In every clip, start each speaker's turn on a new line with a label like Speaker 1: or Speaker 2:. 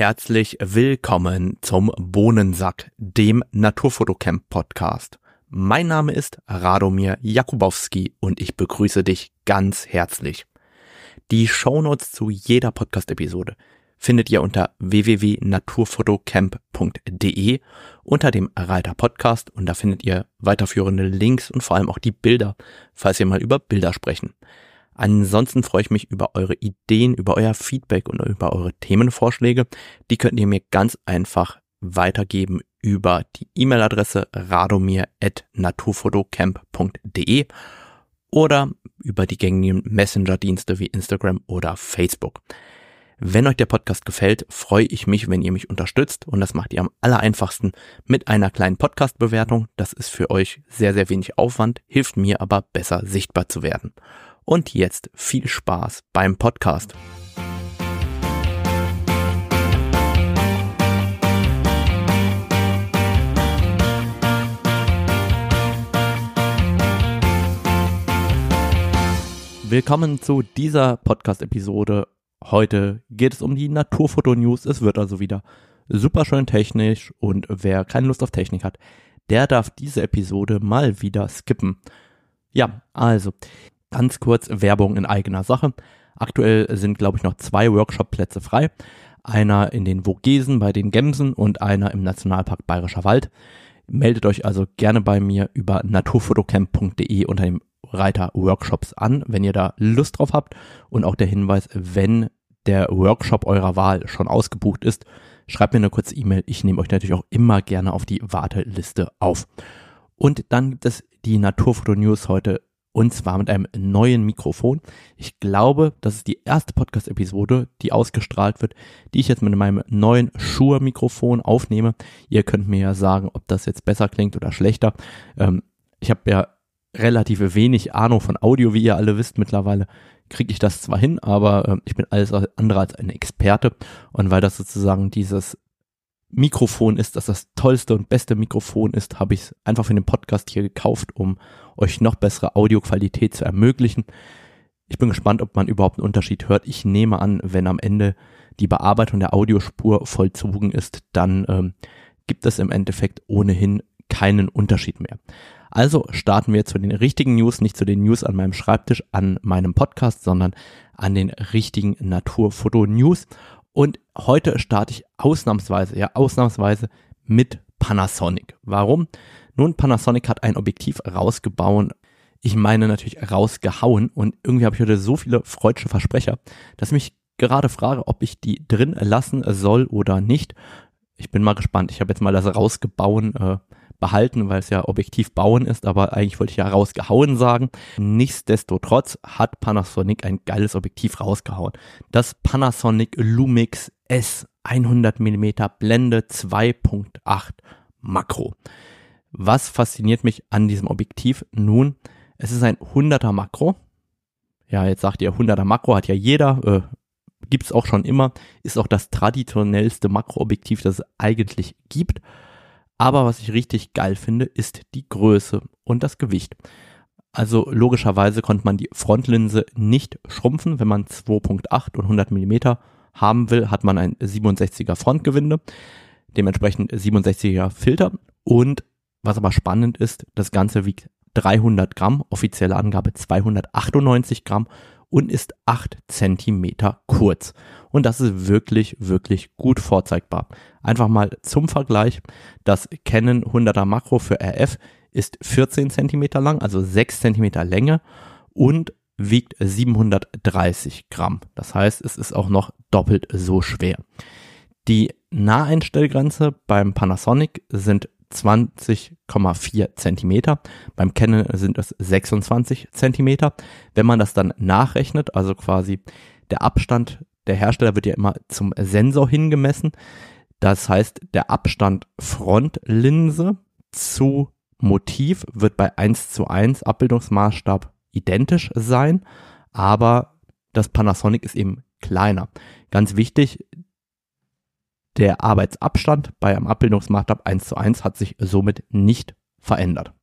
Speaker 1: herzlich willkommen zum Bohnensack, dem Naturfotocamp Podcast. Mein Name ist Radomir Jakubowski und ich begrüße dich ganz herzlich. Die Shownotes zu jeder Podcast-Episode findet ihr unter www.naturfotocamp.de unter dem Reiter Podcast und da findet ihr weiterführende Links und vor allem auch die Bilder, falls wir mal über Bilder sprechen. Ansonsten freue ich mich über eure Ideen, über euer Feedback und über eure Themenvorschläge. Die könnt ihr mir ganz einfach weitergeben über die E-Mail-Adresse radomir.naturfotocamp.de oder über die gängigen Messenger-Dienste wie Instagram oder Facebook. Wenn euch der Podcast gefällt, freue ich mich, wenn ihr mich unterstützt und das macht ihr am allereinfachsten mit einer kleinen Podcast-Bewertung. Das ist für euch sehr, sehr wenig Aufwand, hilft mir aber besser sichtbar zu werden. Und jetzt viel Spaß beim Podcast. Willkommen zu dieser Podcast-Episode. Heute geht es um die Naturfoto-News. Es wird also wieder super schön technisch und wer keine Lust auf Technik hat, der darf diese Episode mal wieder skippen. Ja, also ganz kurz Werbung in eigener Sache. Aktuell sind, glaube ich, noch zwei Workshop-Plätze frei. Einer in den Vogesen bei den Gemsen und einer im Nationalpark Bayerischer Wald. Meldet euch also gerne bei mir über naturfotocamp.de unter dem Reiter Workshops an, wenn ihr da Lust drauf habt. Und auch der Hinweis, wenn der Workshop eurer Wahl schon ausgebucht ist, schreibt mir eine kurze E-Mail. Ich nehme euch natürlich auch immer gerne auf die Warteliste auf. Und dann gibt es die Naturfoto News heute und zwar mit einem neuen Mikrofon. Ich glaube, das ist die erste Podcast-Episode, die ausgestrahlt wird, die ich jetzt mit meinem neuen Shure-Mikrofon aufnehme. Ihr könnt mir ja sagen, ob das jetzt besser klingt oder schlechter. Ähm, ich habe ja relativ wenig Ahnung von Audio, wie ihr alle wisst mittlerweile, kriege ich das zwar hin, aber äh, ich bin alles andere als ein Experte. Und weil das sozusagen dieses Mikrofon ist, das das tollste und beste Mikrofon ist, habe ich es einfach für den Podcast hier gekauft, um euch noch bessere Audioqualität zu ermöglichen. Ich bin gespannt, ob man überhaupt einen Unterschied hört. Ich nehme an, wenn am Ende die Bearbeitung der Audiospur vollzogen ist, dann ähm, gibt es im Endeffekt ohnehin keinen Unterschied mehr. Also starten wir zu den richtigen News, nicht zu den News an meinem Schreibtisch, an meinem Podcast, sondern an den richtigen Naturfoto-News. Und heute starte ich ausnahmsweise, ja, ausnahmsweise mit Panasonic. Warum? Nun, Panasonic hat ein Objektiv rausgebaut. Ich meine natürlich rausgehauen und irgendwie habe ich heute so viele freudsche Versprecher, dass ich mich gerade frage, ob ich die drin lassen soll oder nicht. Ich bin mal gespannt. Ich habe jetzt mal das rausgebauen äh, behalten, weil es ja objektiv bauen ist, aber eigentlich wollte ich ja rausgehauen sagen. Nichtsdestotrotz hat Panasonic ein geiles Objektiv rausgehauen. Das Panasonic Lumix S 100 mm Blende 2.8 Makro. Was fasziniert mich an diesem Objektiv? Nun, es ist ein 100er Makro. Ja, jetzt sagt ihr, 100er Makro hat ja jeder, äh, gibt's auch schon immer, ist auch das traditionellste Makroobjektiv, das es eigentlich gibt. Aber was ich richtig geil finde, ist die Größe und das Gewicht. Also logischerweise konnte man die Frontlinse nicht schrumpfen. Wenn man 2.8 und 100 mm haben will, hat man ein 67er Frontgewinde, dementsprechend 67er Filter. Und was aber spannend ist, das Ganze wiegt 300 Gramm, offizielle Angabe 298 Gramm und ist 8 Zentimeter kurz. Und das ist wirklich, wirklich gut vorzeigbar. Einfach mal zum Vergleich, das Canon 100er Makro für RF ist 14 Zentimeter lang, also 6 Zentimeter Länge und wiegt 730 Gramm. Das heißt, es ist auch noch doppelt so schwer. Die Naheinstellgrenze beim Panasonic sind 20,4 Zentimeter. Beim Canon sind es 26 Zentimeter. Wenn man das dann nachrechnet, also quasi der Abstand, der Hersteller wird ja immer zum Sensor hingemessen. Das heißt, der Abstand Frontlinse zu Motiv wird bei 1 zu 1 Abbildungsmaßstab identisch sein, aber das Panasonic ist eben kleiner. Ganz wichtig, der Arbeitsabstand bei einem Abbildungsmaßstab 1 zu 1 hat sich somit nicht verändert.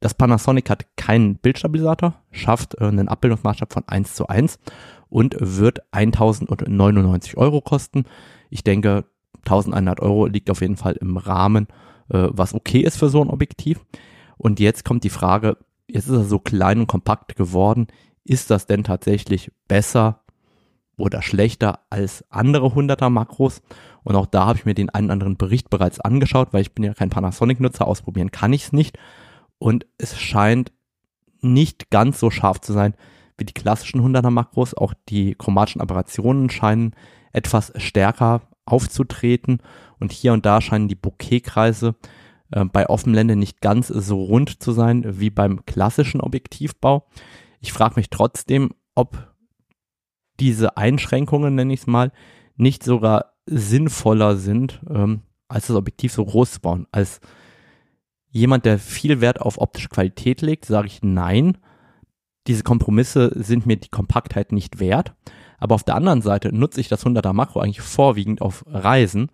Speaker 1: Das Panasonic hat keinen Bildstabilisator, schafft äh, einen Abbildungsmaßstab von 1 zu 1 und wird 1099 Euro kosten. Ich denke, 1100 Euro liegt auf jeden Fall im Rahmen, äh, was okay ist für so ein Objektiv. Und jetzt kommt die Frage, jetzt ist er so klein und kompakt geworden, ist das denn tatsächlich besser oder schlechter als andere 100er Makros? Und auch da habe ich mir den einen anderen Bericht bereits angeschaut, weil ich bin ja kein Panasonic-Nutzer, ausprobieren kann ich es nicht. Und es scheint nicht ganz so scharf zu sein wie die klassischen 100er Makros. Auch die chromatischen Aberrationen scheinen etwas stärker aufzutreten. Und hier und da scheinen die Bokehkreise äh, bei Offenblende nicht ganz so rund zu sein wie beim klassischen Objektivbau. Ich frage mich trotzdem, ob diese Einschränkungen, nenne ich es mal, nicht sogar sinnvoller sind, ähm, als das Objektiv so groß zu bauen. Als jemand, der viel Wert auf optische Qualität legt, sage ich nein. Diese Kompromisse sind mir die Kompaktheit nicht wert. Aber auf der anderen Seite nutze ich das 100er Makro eigentlich vorwiegend auf Reisen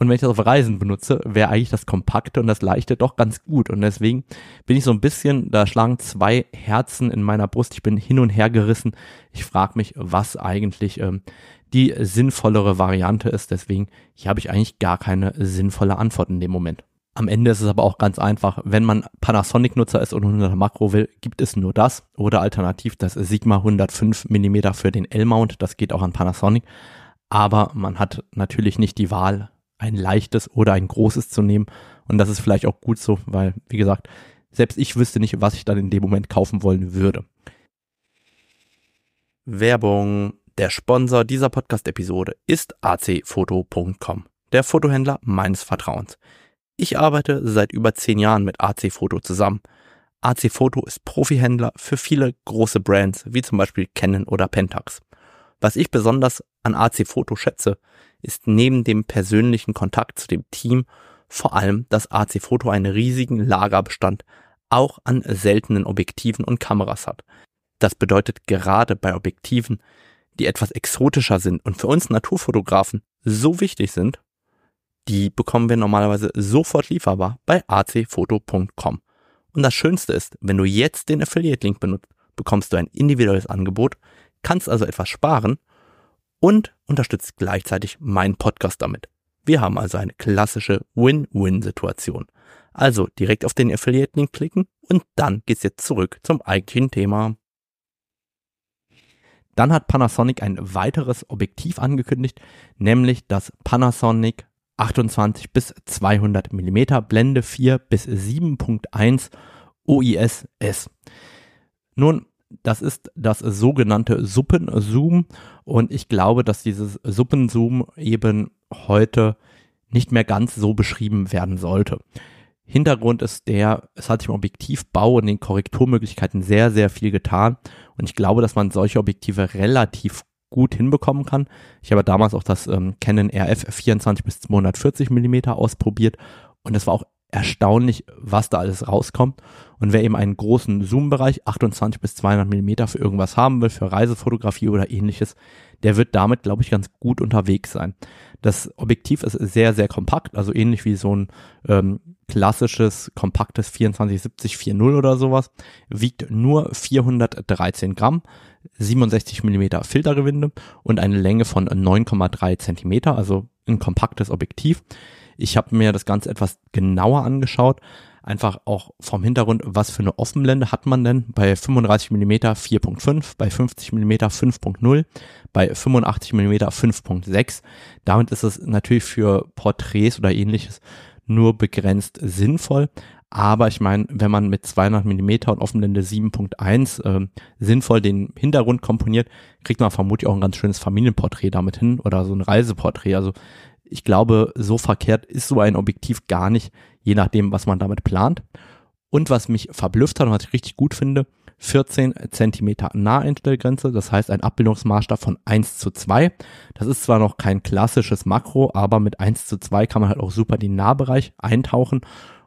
Speaker 1: und wenn ich das auf Reisen benutze, wäre eigentlich das Kompakte und das Leichte doch ganz gut. Und deswegen bin ich so ein bisschen, da schlagen zwei Herzen in meiner Brust. Ich bin hin und her gerissen. Ich frage mich, was eigentlich ähm, die sinnvollere Variante ist. Deswegen, hier habe ich eigentlich gar keine sinnvolle Antwort in dem Moment. Am Ende ist es aber auch ganz einfach. Wenn man Panasonic-Nutzer ist und 100 Makro will, gibt es nur das oder alternativ das Sigma 105 mm für den L-Mount. Das geht auch an Panasonic. Aber man hat natürlich nicht die Wahl, ein leichtes oder ein großes zu nehmen. Und das ist vielleicht auch gut so, weil, wie gesagt, selbst ich wüsste nicht, was ich dann in dem Moment kaufen wollen würde. Werbung. Der Sponsor dieser Podcast-Episode ist acfoto.com, der Fotohändler meines Vertrauens. Ich arbeite seit über zehn Jahren mit AC Foto zusammen. AC Foto ist Profihändler für viele große Brands, wie zum Beispiel Canon oder Pentax. Was ich besonders an AC Foto schätze, ist neben dem persönlichen Kontakt zu dem Team vor allem, dass AC Foto einen riesigen Lagerbestand auch an seltenen Objektiven und Kameras hat. Das bedeutet gerade bei Objektiven, die etwas exotischer sind und für uns Naturfotografen so wichtig sind, die bekommen wir normalerweise sofort lieferbar bei acfoto.com. Und das Schönste ist, wenn du jetzt den Affiliate-Link benutzt, bekommst du ein individuelles Angebot, kannst also etwas sparen und unterstützt gleichzeitig meinen Podcast damit. Wir haben also eine klassische Win-Win-Situation. Also direkt auf den Affiliate-Link klicken und dann geht's jetzt zurück zum eigentlichen Thema. Dann hat Panasonic ein weiteres Objektiv angekündigt, nämlich das Panasonic 28 bis 200 mm Blende 4 bis 7.1 OIS S. Nun, das ist das sogenannte Suppenzoom und ich glaube, dass dieses Suppenzoom eben heute nicht mehr ganz so beschrieben werden sollte. Hintergrund ist der, es hat sich im Objektivbau und den Korrekturmöglichkeiten sehr, sehr viel getan und ich glaube, dass man solche Objektive relativ gut hinbekommen kann. Ich habe damals auch das ähm, Canon RF 24 bis 240 Millimeter ausprobiert und es war auch erstaunlich, was da alles rauskommt. Und wer eben einen großen Zoom-Bereich, 28 bis 200 Millimeter für irgendwas haben will, für Reisefotografie oder ähnliches, der wird damit, glaube ich, ganz gut unterwegs sein. Das Objektiv ist sehr, sehr kompakt, also ähnlich wie so ein ähm, klassisches, kompaktes 2470 4.0 oder sowas, wiegt nur 413 Gramm, 67 Millimeter Filtergewinde und eine Länge von 9,3 Zentimeter, also ein kompaktes Objektiv. Ich habe mir das Ganze etwas genauer angeschaut, einfach auch vom Hintergrund, was für eine Offenblende hat man denn bei 35 mm 4.5, bei 50 mm 5.0, bei 85 mm 5.6. Damit ist es natürlich für Porträts oder ähnliches nur begrenzt sinnvoll. Aber ich meine, wenn man mit 200 mm und Offenblende 7.1 äh, sinnvoll den Hintergrund komponiert, kriegt man vermutlich auch ein ganz schönes Familienporträt damit hin oder so ein Reiseporträt. Also ich glaube, so verkehrt ist so ein Objektiv gar nicht, je nachdem, was man damit plant. Und was mich verblüfft hat und was ich richtig gut finde, 14 Zentimeter Naheinstellgrenze, das heißt ein Abbildungsmaßstab von 1 zu 2. Das ist zwar noch kein klassisches Makro, aber mit 1 zu 2 kann man halt auch super den Nahbereich eintauchen.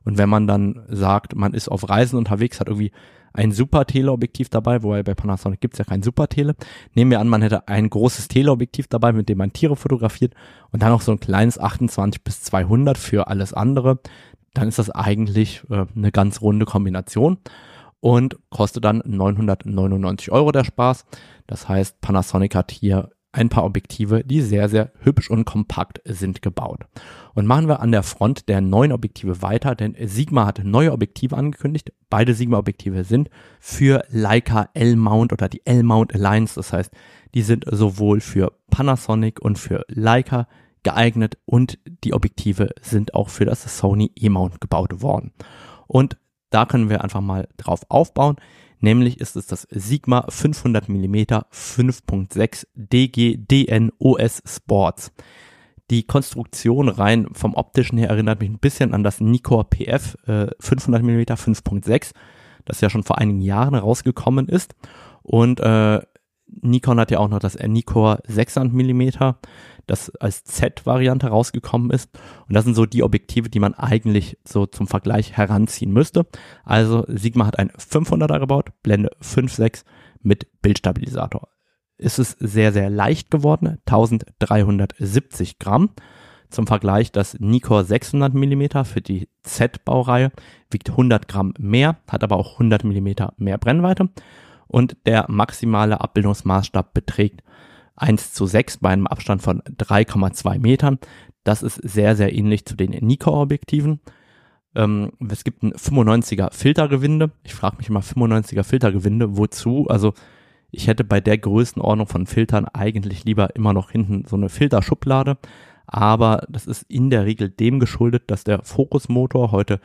Speaker 1: Und wenn man dann sagt, man ist auf Reisen unterwegs, hat irgendwie ein super Teleobjektiv dabei, wobei bei Panasonic gibt's ja kein super Tele. Nehmen wir an, man hätte ein großes Teleobjektiv dabei, mit dem man Tiere fotografiert und dann noch so ein kleines 28 bis 200 für alles andere. dann ist das eigentlich äh, eine ganz runde Kombination und kostet dann 999 Euro der Spaß. Das heißt, Panasonic hat hier ein paar Objektive, die sehr, sehr hübsch und kompakt sind gebaut. Und machen wir an der Front der neuen Objektive weiter, denn Sigma hat neue Objektive angekündigt. Beide Sigma-Objektive sind für Leica L-Mount oder die L-Mount Alliance. Das heißt, die sind sowohl für Panasonic und für Leica geeignet und die Objektive sind auch für das Sony E-Mount gebaut worden. Und da können wir einfach mal drauf aufbauen. Nämlich ist es das Sigma 500 mm 5.6 DG OS Sports. Die Konstruktion rein vom optischen her erinnert mich ein bisschen an das Nikkor PF äh, 500 mm 5.6, das ja schon vor einigen Jahren rausgekommen ist. Und äh, Nikon hat ja auch noch das Nikkor 600 mm das als Z-Variante rausgekommen ist. Und das sind so die Objektive, die man eigentlich so zum Vergleich heranziehen müsste. Also Sigma hat ein 500er gebaut, Blende 5.6 mit Bildstabilisator. Es ist sehr, sehr leicht geworden, 1370 Gramm. Zum Vergleich, das Nikkor 600 mm für die Z-Baureihe wiegt 100 Gramm mehr, hat aber auch 100 mm mehr Brennweite und der maximale Abbildungsmaßstab beträgt 1 zu 6 bei einem Abstand von 3,2 Metern. Das ist sehr, sehr ähnlich zu den Nikkor-Objektiven. Ähm, es gibt ein 95er Filtergewinde. Ich frage mich immer 95er Filtergewinde, wozu? Also ich hätte bei der Größenordnung von Filtern eigentlich lieber immer noch hinten so eine Filterschublade. Aber das ist in der Regel dem geschuldet, dass der Fokusmotor heute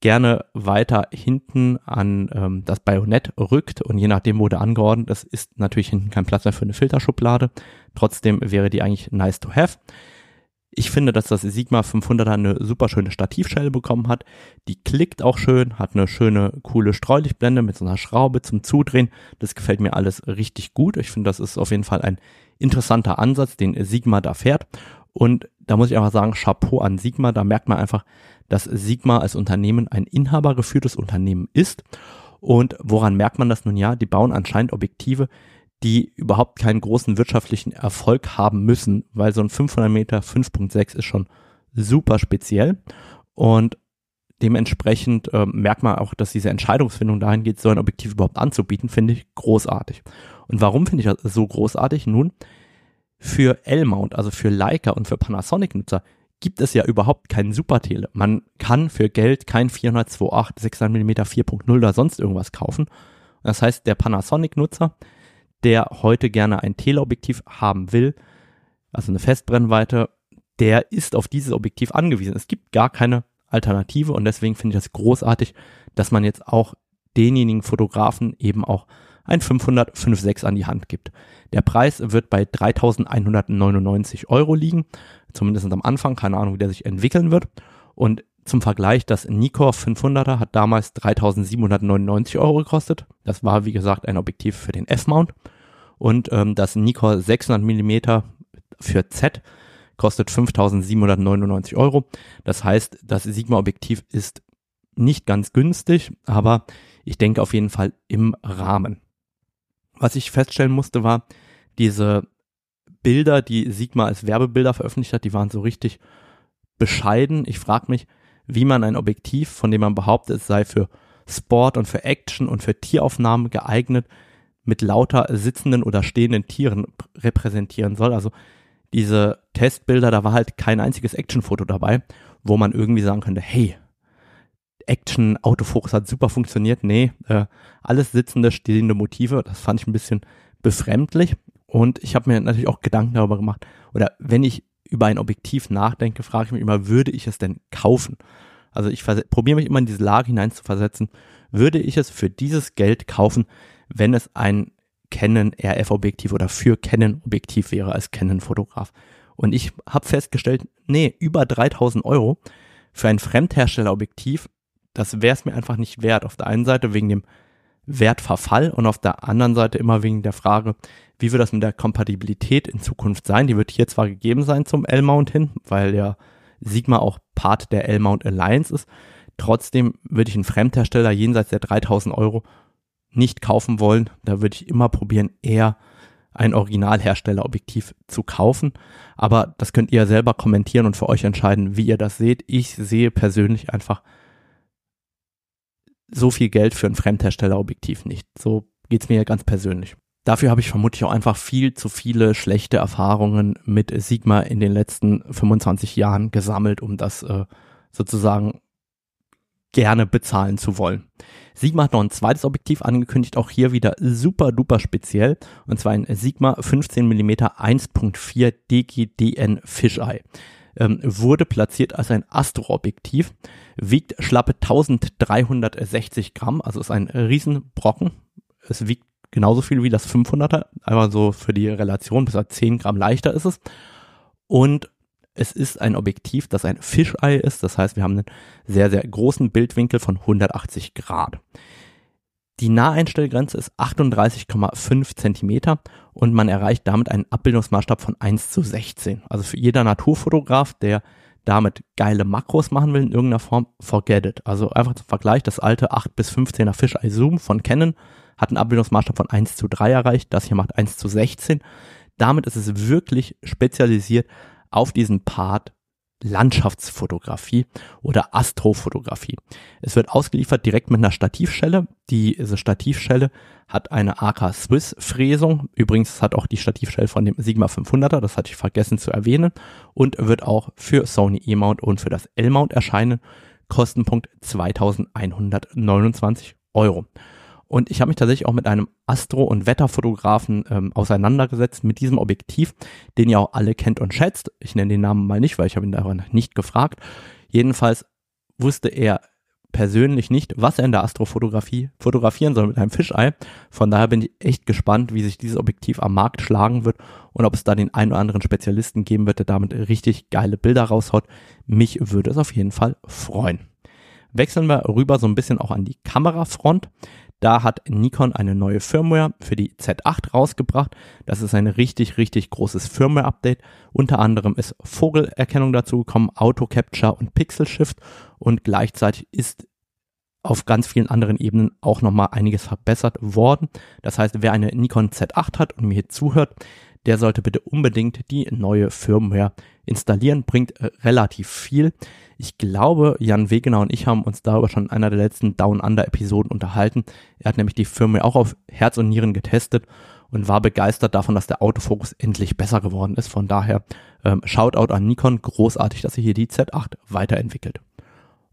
Speaker 1: gerne weiter hinten an ähm, das Bajonett rückt und je nachdem, wo der angeordnet ist, ist natürlich hinten kein Platz mehr für eine Filterschublade. Trotzdem wäre die eigentlich nice to have. Ich finde, dass das Sigma 500er eine super schöne Stativschelle bekommen hat. Die klickt auch schön, hat eine schöne, coole Streulichtblende mit so einer Schraube zum Zudrehen. Das gefällt mir alles richtig gut. Ich finde, das ist auf jeden Fall ein interessanter Ansatz, den Sigma da fährt. Und da muss ich einfach sagen, Chapeau an Sigma. Da merkt man einfach, dass Sigma als Unternehmen ein inhabergeführtes Unternehmen ist. Und woran merkt man das nun ja? Die bauen anscheinend Objektive, die überhaupt keinen großen wirtschaftlichen Erfolg haben müssen, weil so ein 500 Meter 5.6 ist schon super speziell und dementsprechend äh, merkt man auch, dass diese Entscheidungsfindung dahin geht, so ein Objektiv überhaupt anzubieten, finde ich großartig. Und warum finde ich das so großartig? Nun, für L-Mount, also für Leica und für Panasonic-Nutzer, gibt es ja überhaupt keinen Supertele. Man kann für Geld kein 400-28 600 mm 4.0 oder sonst irgendwas kaufen. Das heißt, der Panasonic-Nutzer, der heute gerne ein Teleobjektiv haben will, also eine Festbrennweite, der ist auf dieses Objektiv angewiesen. Es gibt gar keine Alternative und deswegen finde ich das großartig, dass man jetzt auch denjenigen Fotografen eben auch ein 500 5.6 an die Hand gibt. Der Preis wird bei 3.199 Euro liegen, zumindest am Anfang, keine Ahnung, wie der sich entwickeln wird. Und zum Vergleich, das Nikkor 500er hat damals 3.799 Euro gekostet. Das war, wie gesagt, ein Objektiv für den F-Mount. Und ähm, das Nikkor 600 mm für Z kostet 5.799 Euro. Das heißt, das Sigma-Objektiv ist nicht ganz günstig, aber ich denke auf jeden Fall im Rahmen. Was ich feststellen musste, war, diese Bilder, die Sigma als Werbebilder veröffentlicht hat, die waren so richtig bescheiden. Ich frage mich, wie man ein Objektiv, von dem man behauptet, es sei für Sport und für Action und für Tieraufnahmen geeignet, mit lauter sitzenden oder stehenden Tieren repräsentieren soll. Also diese Testbilder, da war halt kein einziges Actionfoto dabei, wo man irgendwie sagen könnte, hey, Action, Autofokus hat super funktioniert. Nee, äh, alles sitzende, stehende Motive. Das fand ich ein bisschen befremdlich. Und ich habe mir natürlich auch Gedanken darüber gemacht. Oder wenn ich über ein Objektiv nachdenke, frage ich mich immer, würde ich es denn kaufen? Also ich probiere mich immer in diese Lage hinein zu versetzen. Würde ich es für dieses Geld kaufen, wenn es ein Canon RF-Objektiv oder für Canon-Objektiv wäre als Canon-Fotograf? Und ich habe festgestellt, nee, über 3000 Euro für ein Fremdherstellerobjektiv das wäre es mir einfach nicht wert. Auf der einen Seite wegen dem Wertverfall und auf der anderen Seite immer wegen der Frage, wie wird das mit der Kompatibilität in Zukunft sein? Die wird hier zwar gegeben sein zum L-Mount hin, weil ja Sigma auch Part der L-Mount Alliance ist. Trotzdem würde ich einen Fremdhersteller jenseits der 3000 Euro nicht kaufen wollen. Da würde ich immer probieren, eher ein Originalherstellerobjektiv zu kaufen. Aber das könnt ihr selber kommentieren und für euch entscheiden, wie ihr das seht. Ich sehe persönlich einfach so viel Geld für ein Fremdherstellerobjektiv nicht. So geht's mir ganz persönlich. Dafür habe ich vermutlich auch einfach viel zu viele schlechte Erfahrungen mit Sigma in den letzten 25 Jahren gesammelt, um das äh, sozusagen gerne bezahlen zu wollen. Sigma hat noch ein zweites Objektiv angekündigt, auch hier wieder super duper speziell, und zwar ein Sigma 15 mm 1.4 DGDN Fisheye. Ähm, wurde platziert als ein Astro-Objektiv, wiegt schlappe 1360 Gramm, also ist ein Riesenbrocken. Es wiegt genauso viel wie das 500er, aber so für die Relation, bis 10 Gramm leichter ist es. Und es ist ein Objektiv, das ein Fisheye ist. Das heißt, wir haben einen sehr, sehr großen Bildwinkel von 180 Grad. Die Naheinstellgrenze ist 38,5 Zentimeter und man erreicht damit einen Abbildungsmaßstab von 1 zu 16. Also für jeder Naturfotograf, der damit geile Makros machen will in irgendeiner Form, forget it. Also einfach zum Vergleich, das alte 8 bis 15er Fisheye Zoom von Canon hat einen Abbildungsmaßstab von 1 zu 3 erreicht, das hier macht 1 zu 16. Damit ist es wirklich spezialisiert auf diesen Part Landschaftsfotografie oder Astrofotografie. Es wird ausgeliefert direkt mit einer Stativschelle. Diese Stativschelle hat eine AK Swiss Fräsung. Übrigens hat auch die Stativschelle von dem Sigma 500er, das hatte ich vergessen zu erwähnen, und wird auch für Sony E-Mount und für das L-Mount erscheinen. Kostenpunkt 2129 Euro. Und ich habe mich tatsächlich auch mit einem Astro- und Wetterfotografen ähm, auseinandergesetzt mit diesem Objektiv, den ihr auch alle kennt und schätzt. Ich nenne den Namen mal nicht, weil ich habe ihn darüber nicht gefragt. Jedenfalls wusste er persönlich nicht, was er in der Astrofotografie fotografieren soll mit einem Fischei. Von daher bin ich echt gespannt, wie sich dieses Objektiv am Markt schlagen wird und ob es da den einen oder anderen Spezialisten geben wird, der damit richtig geile Bilder raushaut. Mich würde es auf jeden Fall freuen. Wechseln wir rüber so ein bisschen auch an die Kamerafront. Da hat Nikon eine neue Firmware für die Z8 rausgebracht. Das ist ein richtig, richtig großes Firmware-Update. Unter anderem ist Vogelerkennung dazu gekommen, Auto Capture und Pixel Shift und gleichzeitig ist auf ganz vielen anderen Ebenen auch nochmal einiges verbessert worden. Das heißt, wer eine Nikon Z8 hat und mir hier zuhört, der sollte bitte unbedingt die neue Firmware installieren. Bringt äh, relativ viel. Ich glaube, Jan Wegener und ich haben uns darüber schon in einer der letzten Down Under Episoden unterhalten. Er hat nämlich die Firma auch auf Herz und Nieren getestet und war begeistert davon, dass der Autofokus endlich besser geworden ist. Von daher ähm, Shoutout an Nikon, großartig, dass ihr hier die Z8 weiterentwickelt.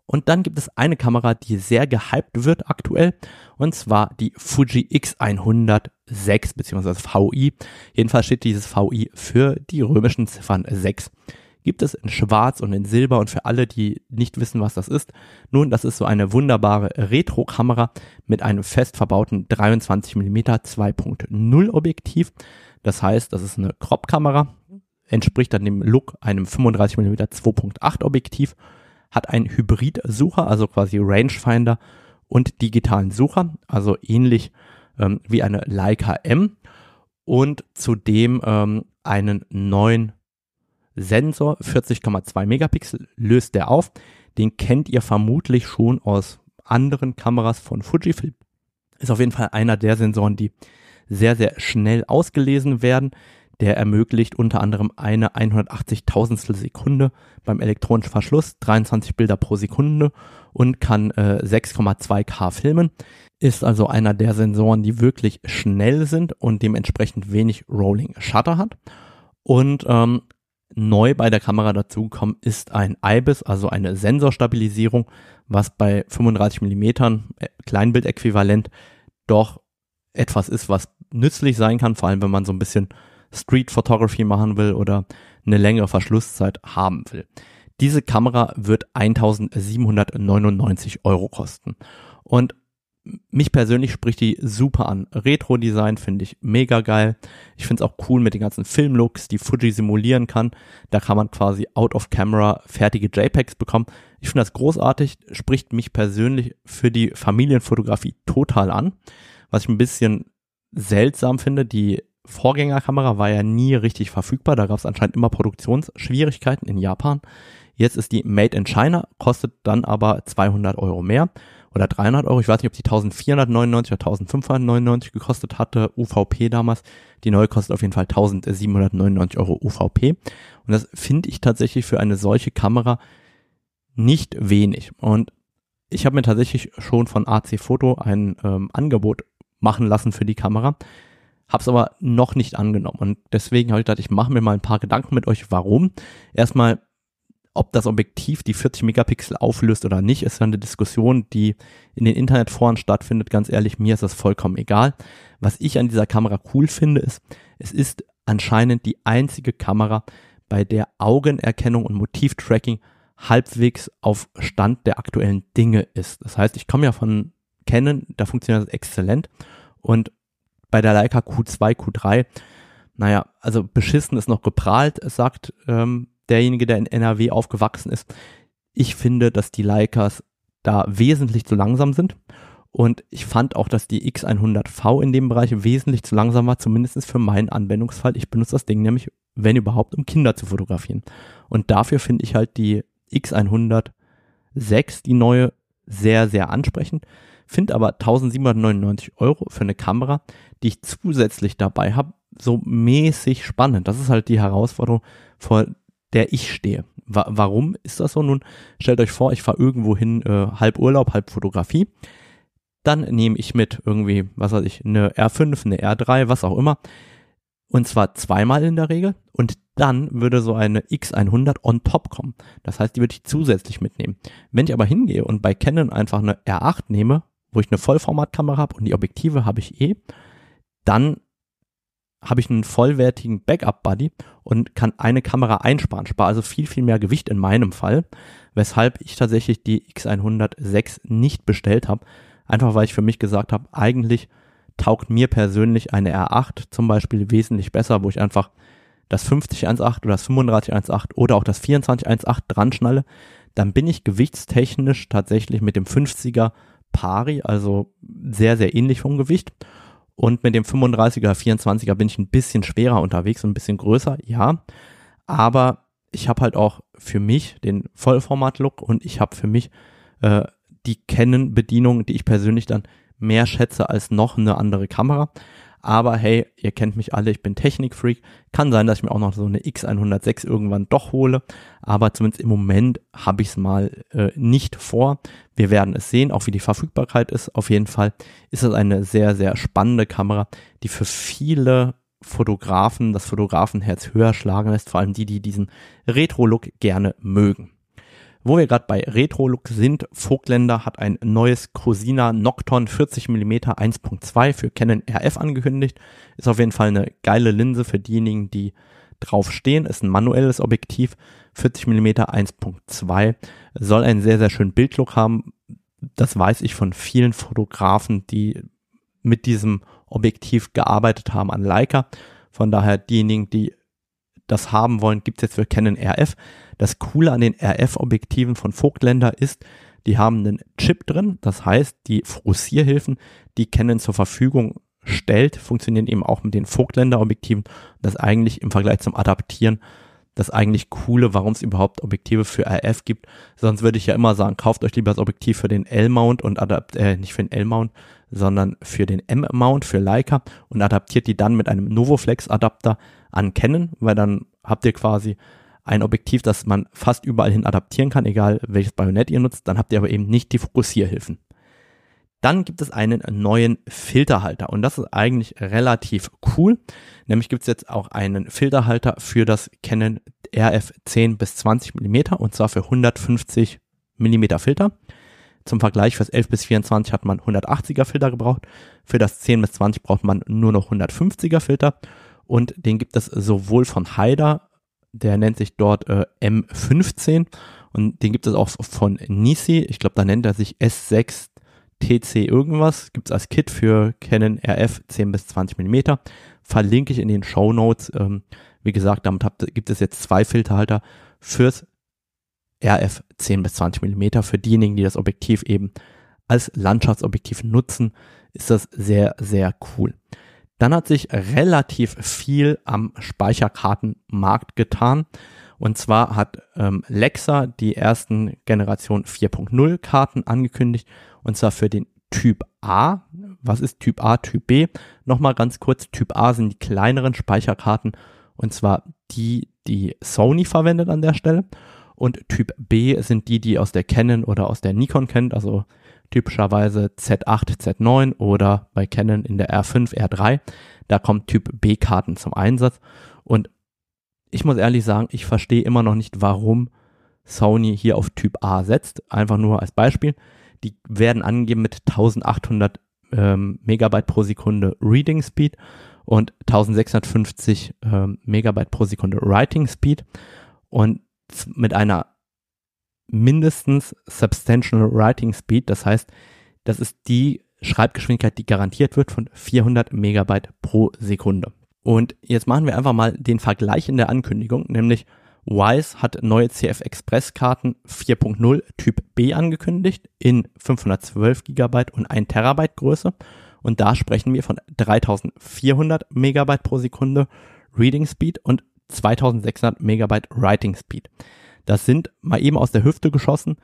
Speaker 1: Und dann gibt es eine Kamera, die sehr gehypt wird aktuell, und zwar die Fuji X106 bzw. VI. Jedenfalls steht dieses VI für die römischen Ziffern 6 gibt es in Schwarz und in Silber und für alle, die nicht wissen, was das ist. Nun, das ist so eine wunderbare Retro-Kamera mit einem fest verbauten 23 mm 2.0 Objektiv. Das heißt, das ist eine Crop-Kamera, entspricht dann dem Look einem 35 mm 2.8 Objektiv, hat einen Hybrid-Sucher, also quasi Rangefinder und digitalen Sucher, also ähnlich ähm, wie eine Leica M und zudem ähm, einen neuen Sensor, 40,2 Megapixel, löst der auf. Den kennt ihr vermutlich schon aus anderen Kameras von Fujifilm. Ist auf jeden Fall einer der Sensoren, die sehr, sehr schnell ausgelesen werden. Der ermöglicht unter anderem eine 180.000 Sekunde beim elektronischen Verschluss, 23 Bilder pro Sekunde und kann äh, 6,2K filmen. Ist also einer der Sensoren, die wirklich schnell sind und dementsprechend wenig Rolling Shutter hat. Und ähm, Neu bei der Kamera dazugekommen ist ein IBIS, also eine Sensorstabilisierung, was bei 35 Millimetern äh, Kleinbildäquivalent doch etwas ist, was nützlich sein kann, vor allem wenn man so ein bisschen Street Photography machen will oder eine längere Verschlusszeit haben will. Diese Kamera wird 1799 Euro kosten. Und mich persönlich spricht die super an. Retro-Design finde ich mega geil. Ich finde es auch cool mit den ganzen Filmlooks, die Fuji simulieren kann. Da kann man quasi out of camera fertige JPEGs bekommen. Ich finde das großartig, spricht mich persönlich für die Familienfotografie total an. Was ich ein bisschen seltsam finde, die Vorgängerkamera war ja nie richtig verfügbar. Da gab es anscheinend immer Produktionsschwierigkeiten in Japan. Jetzt ist die Made in China, kostet dann aber 200 Euro mehr oder 300 Euro. Ich weiß nicht, ob die 1499 oder 1599 gekostet hatte, UVP damals. Die neue kostet auf jeden Fall 1799 Euro UVP. Und das finde ich tatsächlich für eine solche Kamera nicht wenig. Und ich habe mir tatsächlich schon von AC Photo ein ähm, Angebot machen lassen für die Kamera, habe es aber noch nicht angenommen. Und deswegen habe ich gedacht, ich mache mir mal ein paar Gedanken mit euch, warum. Erstmal, ob das Objektiv die 40 Megapixel auflöst oder nicht, ist eine Diskussion, die in den Internetforen stattfindet. Ganz ehrlich, mir ist das vollkommen egal. Was ich an dieser Kamera cool finde, ist, es ist anscheinend die einzige Kamera, bei der Augenerkennung und Motivtracking halbwegs auf Stand der aktuellen Dinge ist. Das heißt, ich komme ja von Canon, da funktioniert das exzellent und bei der Leica Q2, Q3, naja, also beschissen ist noch geprahlt, sagt ähm, derjenige, der in NRW aufgewachsen ist. Ich finde, dass die Leicas da wesentlich zu langsam sind. Und ich fand auch, dass die X100V in dem Bereich wesentlich zu langsam war, zumindest für meinen Anwendungsfall. Ich benutze das Ding nämlich, wenn überhaupt, um Kinder zu fotografieren. Und dafür finde ich halt die X106, die neue, sehr, sehr ansprechend. Finde aber 1799 Euro für eine Kamera, die ich zusätzlich dabei habe, so mäßig spannend. Das ist halt die Herausforderung, vor der ich stehe. Wa warum ist das so? Nun stellt euch vor, ich fahre irgendwo hin, äh, halb Urlaub, halb Fotografie. Dann nehme ich mit irgendwie, was weiß ich, eine R5, eine R3, was auch immer. Und zwar zweimal in der Regel. Und dann würde so eine X100 on top kommen. Das heißt, die würde ich zusätzlich mitnehmen. Wenn ich aber hingehe und bei Canon einfach eine R8 nehme, wo ich eine Vollformatkamera habe und die Objektive habe ich eh, dann habe ich einen vollwertigen Backup-Buddy und kann eine Kamera einsparen, spare also viel, viel mehr Gewicht in meinem Fall, weshalb ich tatsächlich die X106 nicht bestellt habe. Einfach weil ich für mich gesagt habe, eigentlich taugt mir persönlich eine R8 zum Beispiel wesentlich besser, wo ich einfach das 5018 oder das 3518 oder auch das 2418 dran schnalle, dann bin ich gewichtstechnisch tatsächlich mit dem 50er pari, also sehr, sehr ähnlich vom Gewicht. Und mit dem 35er, 24er bin ich ein bisschen schwerer unterwegs und ein bisschen größer, ja. Aber ich habe halt auch für mich den Vollformat-Look und ich habe für mich äh, die Canon-Bedienung, die ich persönlich dann mehr schätze als noch eine andere Kamera. Aber hey, ihr kennt mich alle, ich bin Technikfreak. Kann sein, dass ich mir auch noch so eine X106 irgendwann doch hole. Aber zumindest im Moment habe ich es mal äh, nicht vor. Wir werden es sehen, auch wie die Verfügbarkeit ist. Auf jeden Fall ist es eine sehr, sehr spannende Kamera, die für viele Fotografen das Fotografenherz höher schlagen lässt. Vor allem die, die diesen Retro-Look gerne mögen. Wo wir gerade bei Retro-Look sind, Vogtländer hat ein neues Cosina Nocton 40 mm 1.2 für Canon RF angekündigt. Ist auf jeden Fall eine geile Linse für diejenigen, die drauf stehen. Ist ein manuelles Objektiv, 40 mm 1.2. Soll einen sehr, sehr schönen Bildlook haben. Das weiß ich von vielen Fotografen, die mit diesem Objektiv gearbeitet haben an Leica. Von daher diejenigen, die das haben wollen, gibt es jetzt für Canon RF. Das Coole an den RF-Objektiven von Vogtländer ist, die haben einen Chip drin. Das heißt, die Fokussierhilfen, die Canon zur Verfügung stellt, funktionieren eben auch mit den Vogtländer-Objektiven. Das eigentlich im Vergleich zum Adaptieren das eigentlich Coole, warum es überhaupt Objektive für RF gibt. Sonst würde ich ja immer sagen, kauft euch lieber das Objektiv für den L-Mount und adapt, äh, nicht für den L-Mount, sondern für den M-Mount für Leica und adaptiert die dann mit einem Novoflex-Adapter an Canon, weil dann habt ihr quasi ein Objektiv, das man fast überall hin adaptieren kann, egal welches Bajonett ihr nutzt, dann habt ihr aber eben nicht die Fokussierhilfen. Dann gibt es einen neuen Filterhalter und das ist eigentlich relativ cool. Nämlich gibt es jetzt auch einen Filterhalter für das Canon RF 10 bis 20 Millimeter und zwar für 150 Millimeter Filter. Zum Vergleich fürs 11 bis 24 hat man 180er Filter gebraucht. Für das 10 bis 20 braucht man nur noch 150er Filter. Und den gibt es sowohl von Haider, der nennt sich dort äh, M15 und den gibt es auch von Nisi. Ich glaube, da nennt er sich S6 TC irgendwas. Gibt es als Kit für Canon RF 10 bis 20 Millimeter. Verlinke ich in den Show Notes. Ähm, wie gesagt, damit habt, gibt es jetzt zwei Filterhalter fürs RF 10 bis 20 Millimeter. Für diejenigen, die das Objektiv eben als Landschaftsobjektiv nutzen, ist das sehr, sehr cool. Dann hat sich relativ viel am Speicherkartenmarkt getan. Und zwar hat ähm, Lexa die ersten Generation 4.0 Karten angekündigt und zwar für den Typ A. Was ist Typ A, Typ B? Nochmal ganz kurz, Typ A sind die kleineren Speicherkarten und zwar die, die Sony verwendet an der Stelle. Und Typ B sind die, die aus der Canon oder aus der Nikon kennt, also typischerweise Z8, Z9 oder bei Canon in der R5, R3. Da kommt Typ B-Karten zum Einsatz. Und ich muss ehrlich sagen, ich verstehe immer noch nicht, warum Sony hier auf Typ A setzt. Einfach nur als Beispiel. Die werden angegeben mit 1800 ähm, Megabyte pro Sekunde Reading Speed und 1650 ähm, Megabyte pro Sekunde Writing Speed und mit einer mindestens Substantial Writing Speed. Das heißt, das ist die Schreibgeschwindigkeit, die garantiert wird von 400 Megabyte pro Sekunde. Und jetzt machen wir einfach mal den Vergleich in der Ankündigung, nämlich Wise hat neue CF Express Karten 4.0 Typ B angekündigt in 512 GB und 1 Terabyte Größe. Und da sprechen wir von 3400 Megabyte pro Sekunde Reading Speed und 2600 Megabyte Writing Speed. Das sind mal eben aus der Hüfte geschossen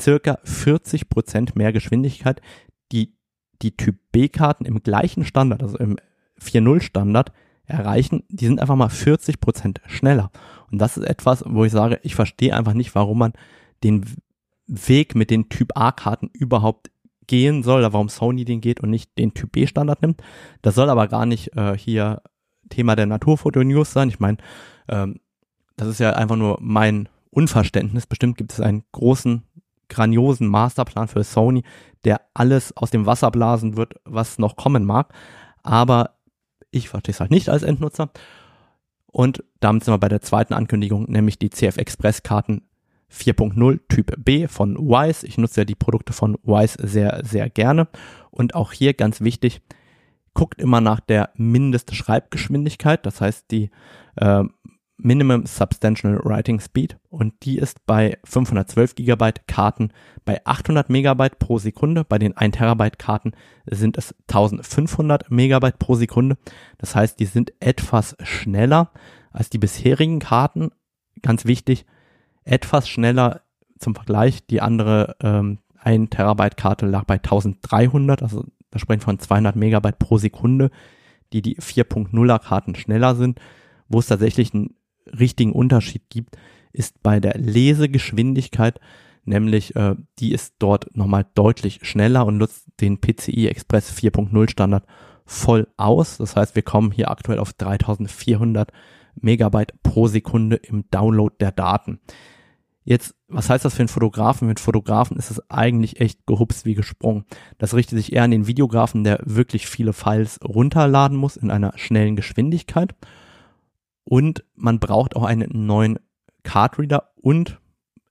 Speaker 1: circa 40 Prozent mehr Geschwindigkeit, die die Typ B Karten im gleichen Standard, also im 4.0 Standard erreichen. Die sind einfach mal 40 Prozent schneller. Und das ist etwas, wo ich sage, ich verstehe einfach nicht, warum man den Weg mit den Typ A Karten überhaupt gehen soll, warum Sony den geht und nicht den Typ B Standard nimmt. Das soll aber gar nicht äh, hier Thema der Naturfoto-News sein. Ich meine, ähm, das ist ja einfach nur mein Unverständnis. Bestimmt gibt es einen großen, grandiosen Masterplan für Sony, der alles aus dem Wasser blasen wird, was noch kommen mag. Aber ich verstehe es halt nicht als Endnutzer. Und damit sind wir bei der zweiten Ankündigung, nämlich die CF Express Karten 4.0 Typ B von Wise. Ich nutze ja die Produkte von Wise sehr, sehr gerne. Und auch hier ganz wichtig, guckt immer nach der Mindestschreibgeschwindigkeit, das heißt die äh, Minimum Substantial Writing Speed und die ist bei 512 GB Karten bei 800 Megabyte pro Sekunde. Bei den 1 Terabyte Karten sind es 1500 Megabyte pro Sekunde. Das heißt, die sind etwas schneller als die bisherigen Karten. Ganz wichtig, etwas schneller zum Vergleich. Die andere ähm, 1 Terabyte Karte lag bei 1300, also wir sprechen von 200 Megabyte pro Sekunde, die die 4.0er Karten schneller sind. Wo es tatsächlich einen richtigen Unterschied gibt, ist bei der Lesegeschwindigkeit, nämlich äh, die ist dort nochmal deutlich schneller und nutzt den PCI Express 4.0 Standard voll aus. Das heißt, wir kommen hier aktuell auf 3400 Megabyte pro Sekunde im Download der Daten. Jetzt, was heißt das für einen Fotografen? Mit Fotografen ist es eigentlich echt gehupst wie gesprungen. Das richtet sich eher an den Videografen, der wirklich viele Files runterladen muss in einer schnellen Geschwindigkeit. Und man braucht auch einen neuen Cardreader und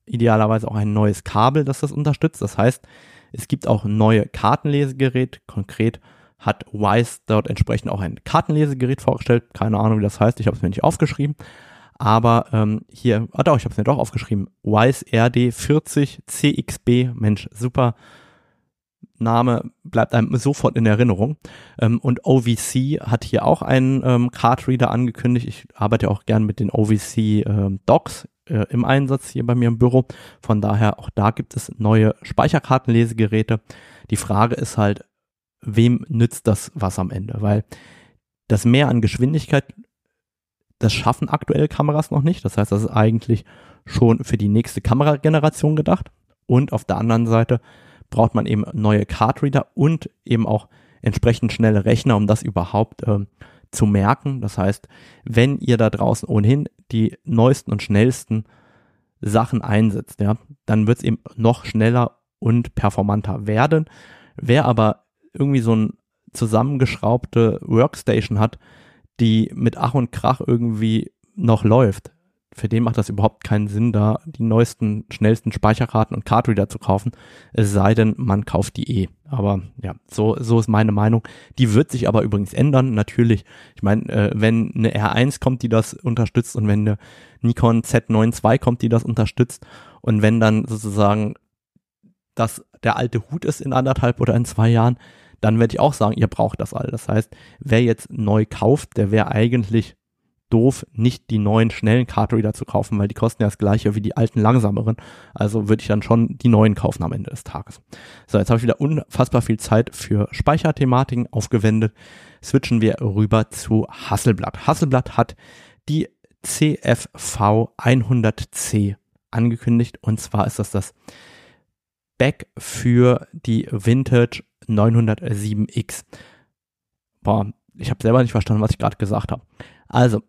Speaker 1: idealerweise auch ein neues Kabel, das das unterstützt. Das heißt, es gibt auch neue Kartenlesegerät. Konkret hat Wise dort entsprechend auch ein Kartenlesegerät vorgestellt. Keine Ahnung, wie das heißt. Ich habe es mir nicht aufgeschrieben. Aber ähm, hier, ah doch, ich habe es mir doch aufgeschrieben. Wise RD 40 CXB, Mensch, super Name bleibt einem sofort in Erinnerung. Ähm, und OVC hat hier auch einen ähm, Card Reader angekündigt. Ich arbeite auch gern mit den OVC ähm, Docs äh, im Einsatz hier bei mir im Büro. Von daher auch da gibt es neue Speicherkartenlesegeräte. Die Frage ist halt, wem nützt das was am Ende? Weil das Mehr an Geschwindigkeit das schaffen aktuell Kameras noch nicht. Das heißt, das ist eigentlich schon für die nächste Kamerageneration gedacht. Und auf der anderen Seite braucht man eben neue Cardreader und eben auch entsprechend schnelle Rechner, um das überhaupt äh, zu merken. Das heißt, wenn ihr da draußen ohnehin die neuesten und schnellsten Sachen einsetzt, ja, dann wird es eben noch schneller und performanter werden. Wer aber irgendwie so ein zusammengeschraubte Workstation hat, die mit Ach und Krach irgendwie noch läuft. Für den macht das überhaupt keinen Sinn, da die neuesten, schnellsten Speicherkarten und Cardreader zu kaufen. Es sei denn, man kauft die eh. Aber ja, so, so ist meine Meinung. Die wird sich aber übrigens ändern, natürlich. Ich meine, äh, wenn eine R1 kommt, die das unterstützt und wenn eine Nikon Z9 II kommt, die das unterstützt und wenn dann sozusagen das der alte Hut ist in anderthalb oder in zwei Jahren, dann werde ich auch sagen, ihr braucht das all. Das heißt, wer jetzt neu kauft, der wäre eigentlich doof, nicht die neuen schnellen Cardreader zu kaufen, weil die kosten ja das gleiche wie die alten langsameren. Also würde ich dann schon die neuen kaufen am Ende des Tages. So, jetzt habe ich wieder unfassbar viel Zeit für Speicherthematiken aufgewendet. Switchen wir rüber zu Hasselblatt. Hasselblatt hat die CFV 100C angekündigt und zwar ist das das Back für die Vintage 907X. Boah, ich habe selber nicht verstanden, was ich gerade gesagt habe. Also,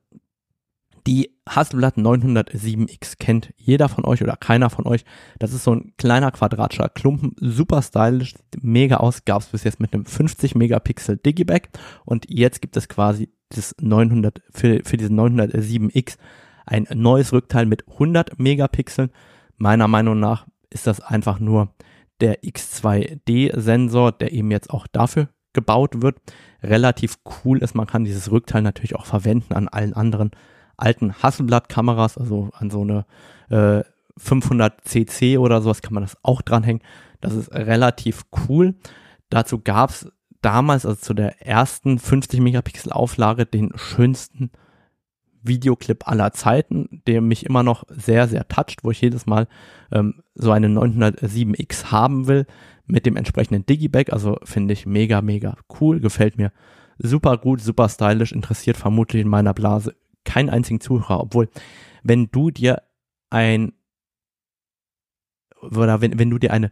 Speaker 1: die Hasselblatt 907X kennt jeder von euch oder keiner von euch. Das ist so ein kleiner quadratischer Klumpen, super stylisch, mega aus. Gab es bis jetzt mit einem 50 Megapixel Digiback und jetzt gibt es quasi das 900 für, für diesen 907X ein neues Rückteil mit 100 Megapixeln. Meiner Meinung nach ist das einfach nur der X2D-Sensor, der eben jetzt auch dafür gebaut wird. Relativ cool ist, man kann dieses Rückteil natürlich auch verwenden an allen anderen alten Hasselblatt-Kameras, also an so eine äh, 500 cc oder sowas kann man das auch dranhängen. Das ist relativ cool. Dazu gab es damals, also zu der ersten 50 Megapixel Auflage, den schönsten Videoclip aller Zeiten, der mich immer noch sehr, sehr toucht, wo ich jedes Mal ähm, so eine 907X haben will mit dem entsprechenden Digiback. Also finde ich mega, mega cool, gefällt mir super gut, super stylisch, interessiert vermutlich in meiner Blase keinen einzigen Zuhörer, obwohl wenn du dir ein oder wenn, wenn du dir eine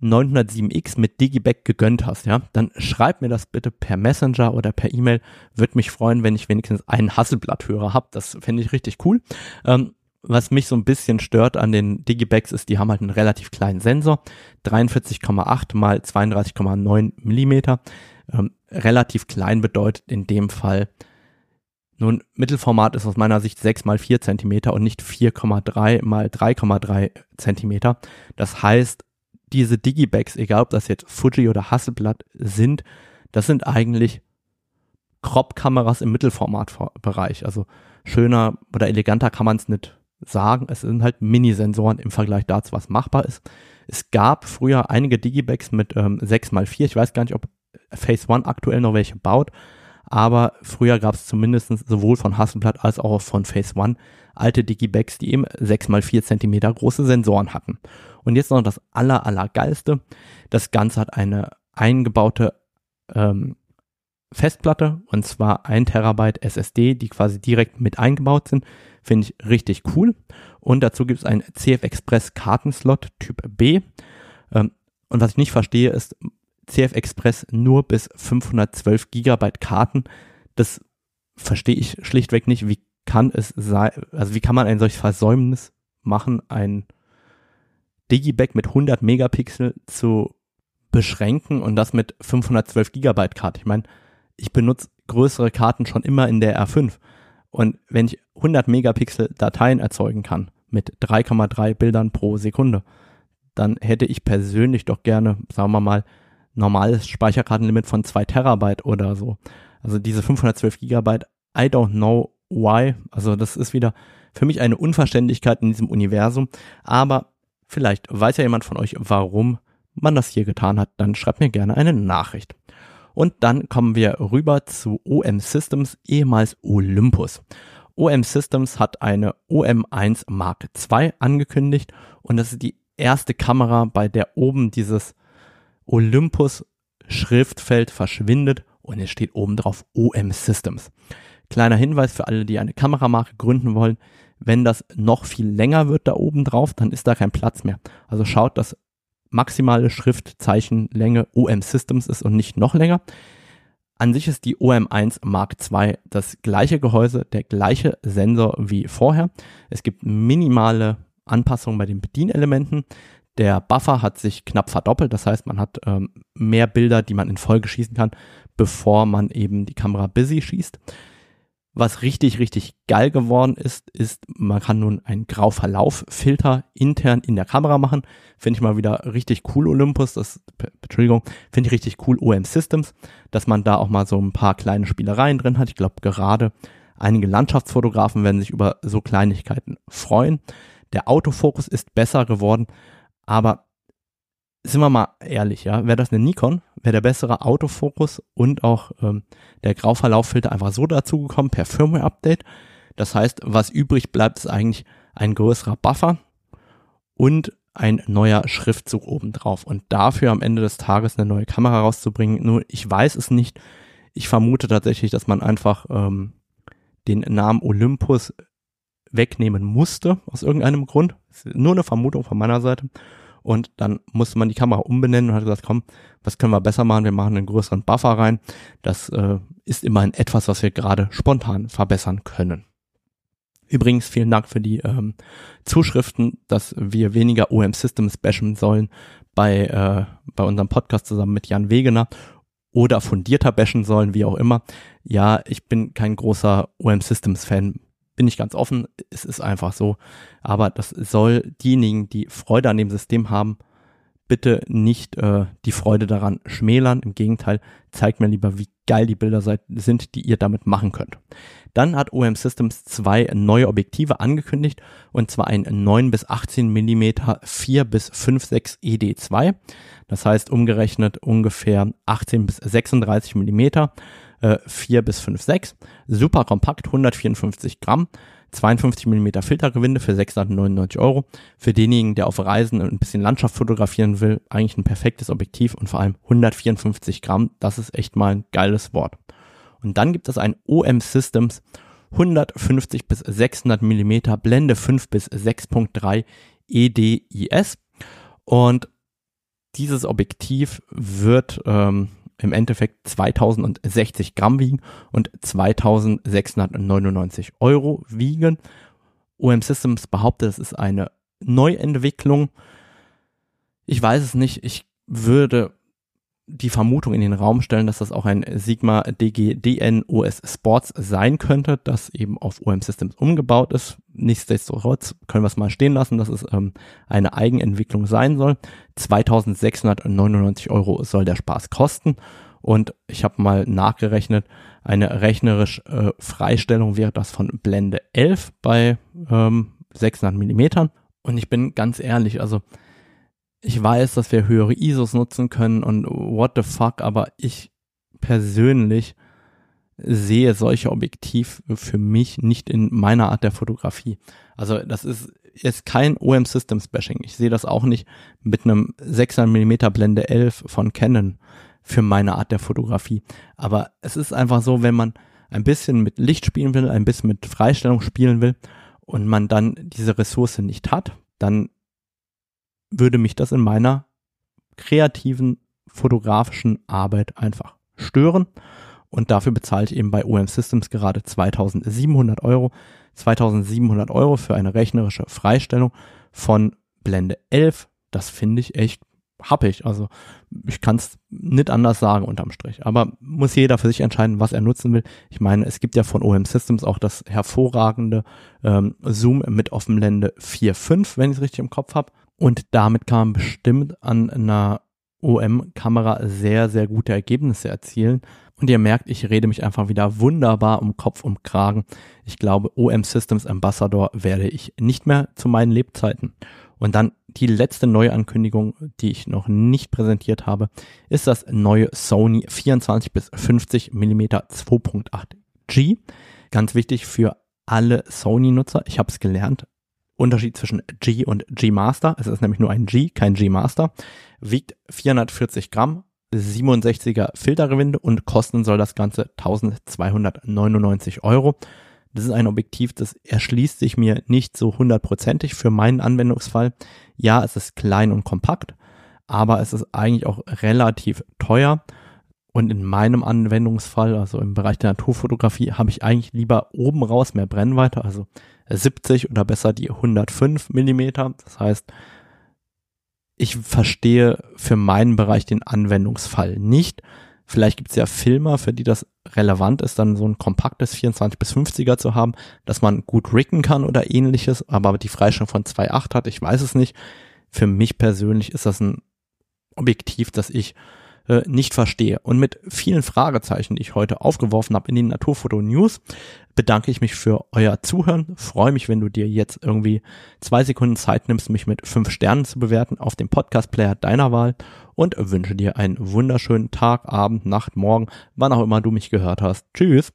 Speaker 1: 907X mit Digiback gegönnt hast, ja, dann schreib mir das bitte per Messenger oder per E-Mail. Würde mich freuen, wenn ich wenigstens einen Hasselblatthörer habe. Das fände ich richtig cool. Ähm, was mich so ein bisschen stört an den Digibacks ist, die haben halt einen relativ kleinen Sensor. 43,8 mal 32,9 Millimeter. Ähm, relativ klein bedeutet in dem Fall, nun, Mittelformat ist aus meiner Sicht 6 mal 4 Zentimeter und nicht 4,3 mal 3,3 Zentimeter. Das heißt, diese Digibacks, egal ob das jetzt Fuji oder Hasselblatt sind, das sind eigentlich Crop-Kameras im Mittelformatbereich. Also schöner oder eleganter kann man es nicht sagen. Es sind halt Mini-Sensoren im Vergleich dazu, was machbar ist. Es gab früher einige Digibacks mit ähm, 6x4. Ich weiß gar nicht, ob Phase One aktuell noch welche baut. Aber früher gab es zumindest sowohl von Hasselblatt als auch von Phase One alte Digibacks, die eben 6x4 Zentimeter große Sensoren hatten. Und jetzt noch das aller, aller geilste. Das Ganze hat eine eingebaute ähm, Festplatte und zwar ein Terabyte SSD, die quasi direkt mit eingebaut sind. Finde ich richtig cool. Und dazu gibt es einen CF Express Kartenslot Typ B. Ähm, und was ich nicht verstehe, ist CF Express nur bis 512 Gigabyte Karten. Das verstehe ich schlichtweg nicht. Wie kann es sein, also wie kann man ein solches Versäumnis machen, ein Digiback mit 100 Megapixel zu beschränken und das mit 512 Gigabyte Karte. Ich meine, ich benutze größere Karten schon immer in der R5 und wenn ich 100 Megapixel Dateien erzeugen kann mit 3,3 Bildern pro Sekunde, dann hätte ich persönlich doch gerne, sagen wir mal, normales Speicherkartenlimit von 2 Terabyte oder so. Also diese 512 Gigabyte, I don't know why. Also das ist wieder für mich eine Unverständlichkeit in diesem Universum. Aber Vielleicht weiß ja jemand von euch, warum man das hier getan hat. Dann schreibt mir gerne eine Nachricht. Und dann kommen wir rüber zu OM Systems, ehemals Olympus. OM Systems hat eine OM1 Mark II angekündigt und das ist die erste Kamera, bei der oben dieses Olympus Schriftfeld verschwindet und es steht oben drauf OM Systems. Kleiner Hinweis für alle, die eine Kameramarke gründen wollen. Wenn das noch viel länger wird da oben drauf, dann ist da kein Platz mehr. Also schaut, dass maximale Schriftzeichenlänge OM Systems ist und nicht noch länger. An sich ist die OM1 Mark II das gleiche Gehäuse, der gleiche Sensor wie vorher. Es gibt minimale Anpassungen bei den Bedienelementen. Der Buffer hat sich knapp verdoppelt, das heißt, man hat ähm, mehr Bilder, die man in Folge schießen kann, bevor man eben die Kamera busy schießt. Was richtig, richtig geil geworden ist, ist, man kann nun einen Grauverlauffilter intern in der Kamera machen. Finde ich mal wieder richtig cool Olympus, das, Entschuldigung, finde ich richtig cool OM Systems, dass man da auch mal so ein paar kleine Spielereien drin hat. Ich glaube, gerade einige Landschaftsfotografen werden sich über so Kleinigkeiten freuen. Der Autofokus ist besser geworden, aber sind wir mal ehrlich, ja, wäre das eine Nikon, wäre der bessere Autofokus und auch ähm, der Grauverlauffilter einfach so dazugekommen per Firmware-Update. Das heißt, was übrig bleibt, ist eigentlich ein größerer Buffer und ein neuer Schriftzug obendrauf. Und dafür am Ende des Tages eine neue Kamera rauszubringen, nur ich weiß es nicht. Ich vermute tatsächlich, dass man einfach ähm, den Namen Olympus wegnehmen musste, aus irgendeinem Grund. Nur eine Vermutung von meiner Seite. Und dann musste man die Kamera umbenennen und hat gesagt, komm, was können wir besser machen? Wir machen einen größeren Buffer rein. Das äh, ist immerhin etwas, was wir gerade spontan verbessern können. Übrigens vielen Dank für die ähm, Zuschriften, dass wir weniger OM Systems bashen sollen bei, äh, bei unserem Podcast zusammen mit Jan Wegener oder fundierter bashen sollen, wie auch immer. Ja, ich bin kein großer OM Systems Fan, bin ich ganz offen, es ist einfach so. Aber das soll diejenigen, die Freude an dem System haben, bitte nicht äh, die Freude daran schmälern. Im Gegenteil, zeigt mir lieber, wie geil die Bilder seid, sind, die ihr damit machen könnt. Dann hat OM Systems zwei neue Objektive angekündigt und zwar ein 9 bis 18 Millimeter 4 bis 5,6 ED2. Das heißt umgerechnet ungefähr 18 bis 36 Millimeter, äh, 4 bis 5,6. Super kompakt, 154 Gramm. 52 mm Filtergewinde für 699 Euro. Für denjenigen, der auf Reisen ein bisschen Landschaft fotografieren will, eigentlich ein perfektes Objektiv und vor allem 154 Gramm. Das ist echt mal ein geiles Wort. Und dann gibt es ein OM Systems 150 bis 600 mm Blende 5 bis 6.3 EDIS. Und dieses Objektiv wird ähm, im Endeffekt 2060 Gramm wiegen und 2699 Euro wiegen. OM Systems behauptet, es ist eine Neuentwicklung. Ich weiß es nicht. Ich würde die Vermutung in den Raum stellen, dass das auch ein Sigma DG DN OS Sports sein könnte, das eben auf OM Systems umgebaut ist. Nichtsdestotrotz können wir es mal stehen lassen, dass es ähm, eine Eigenentwicklung sein soll. 2699 Euro soll der Spaß kosten. Und ich habe mal nachgerechnet, eine rechnerisch äh, Freistellung wäre das von Blende 11 bei ähm, 600 Millimetern. Und ich bin ganz ehrlich, also ich weiß, dass wir höhere ISOs nutzen können und what the fuck, aber ich persönlich sehe solche Objektiv für mich nicht in meiner Art der Fotografie. Also das ist jetzt kein OM Systems Bashing. Ich sehe das auch nicht mit einem 600 mm Blende 11 von Canon für meine Art der Fotografie. Aber es ist einfach so, wenn man ein bisschen mit Licht spielen will, ein bisschen mit Freistellung spielen will und man dann diese Ressource nicht hat, dann würde mich das in meiner kreativen fotografischen Arbeit einfach stören. Und dafür bezahle ich eben bei OM Systems gerade 2700 Euro. 2700 Euro für eine rechnerische Freistellung von Blende 11. Das finde ich echt happig. Also ich kann es nicht anders sagen unterm Strich. Aber muss jeder für sich entscheiden, was er nutzen will. Ich meine, es gibt ja von OM Systems auch das hervorragende ähm, Zoom mit Offenblende 4.5, wenn ich es richtig im Kopf habe. Und damit kann man bestimmt an einer OM-Kamera sehr, sehr gute Ergebnisse erzielen. Und ihr merkt, ich rede mich einfach wieder wunderbar um Kopf und Kragen. Ich glaube, OM Systems Ambassador werde ich nicht mehr zu meinen Lebzeiten. Und dann die letzte neue Ankündigung, die ich noch nicht präsentiert habe, ist das neue Sony 24 bis 50 mm 2.8G. Ganz wichtig für alle Sony-Nutzer. Ich habe es gelernt. Unterschied zwischen G und G Master. Es ist nämlich nur ein G, kein G Master. Wiegt 440 Gramm, 67er Filtergewinde und kosten soll das Ganze 1299 Euro. Das ist ein Objektiv, das erschließt sich mir nicht so hundertprozentig für meinen Anwendungsfall. Ja, es ist klein und kompakt, aber es ist eigentlich auch relativ teuer. Und in meinem Anwendungsfall, also im Bereich der Naturfotografie, habe ich eigentlich lieber oben raus mehr Brennweite, also 70 oder besser die 105 Millimeter. Das heißt, ich verstehe für meinen Bereich den Anwendungsfall nicht. Vielleicht gibt es ja Filmer, für die das relevant ist, dann so ein kompaktes 24 bis 50er zu haben, dass man gut ricken kann oder ähnliches, aber die Freistellung von 2.8 hat, ich weiß es nicht. Für mich persönlich ist das ein Objektiv, das ich äh, nicht verstehe. Und mit vielen Fragezeichen, die ich heute aufgeworfen habe in den Naturfoto News, bedanke ich mich für euer Zuhören. Freue mich, wenn du dir jetzt irgendwie zwei Sekunden Zeit nimmst, mich mit fünf Sternen zu bewerten auf dem Podcast Player deiner Wahl und wünsche dir einen wunderschönen Tag, Abend, Nacht, Morgen, wann auch immer du mich gehört hast. Tschüss.